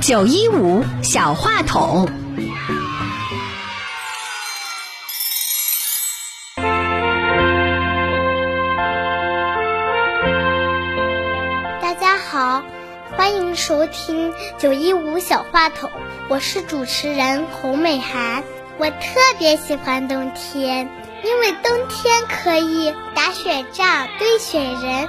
九一五小话筒。大家好，欢迎收听九一五小话筒，我是主持人洪美涵。我特别喜欢冬天，因为冬天可以打雪仗、堆雪人，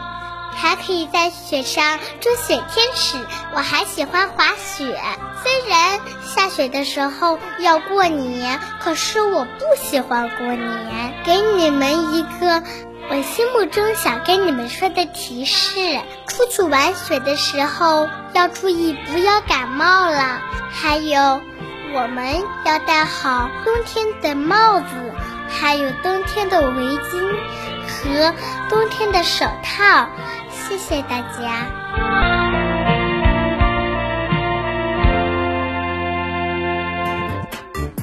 还可以在雪上捉雪天使。我还喜欢滑雪，虽然下雪的时候要过年，可是我不喜欢过年。给你们一个我心目中想跟你们说的提示：出去玩雪的时候要注意不要感冒了，还有。我们要戴好冬天的帽子，还有冬天的围巾和冬天的手套。谢谢大家。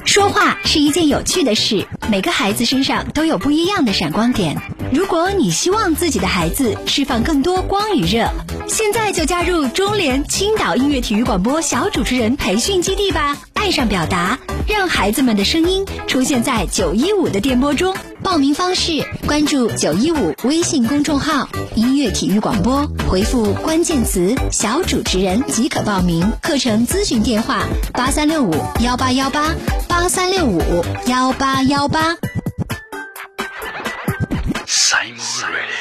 说话是一件有趣的事，每个孩子身上都有不一样的闪光点。如果你希望自己的孩子释放更多光与热，现在就加入中联青岛音乐体育广播小主持人培训基地吧。线上表达让孩子们的声音出现在九一五的电波中。报名方式关注九一五微信公众号音乐体育广播回复关键词小主持人即可报名。课程咨询电话八三六五幺八幺八八三六五幺八幺八。Sorry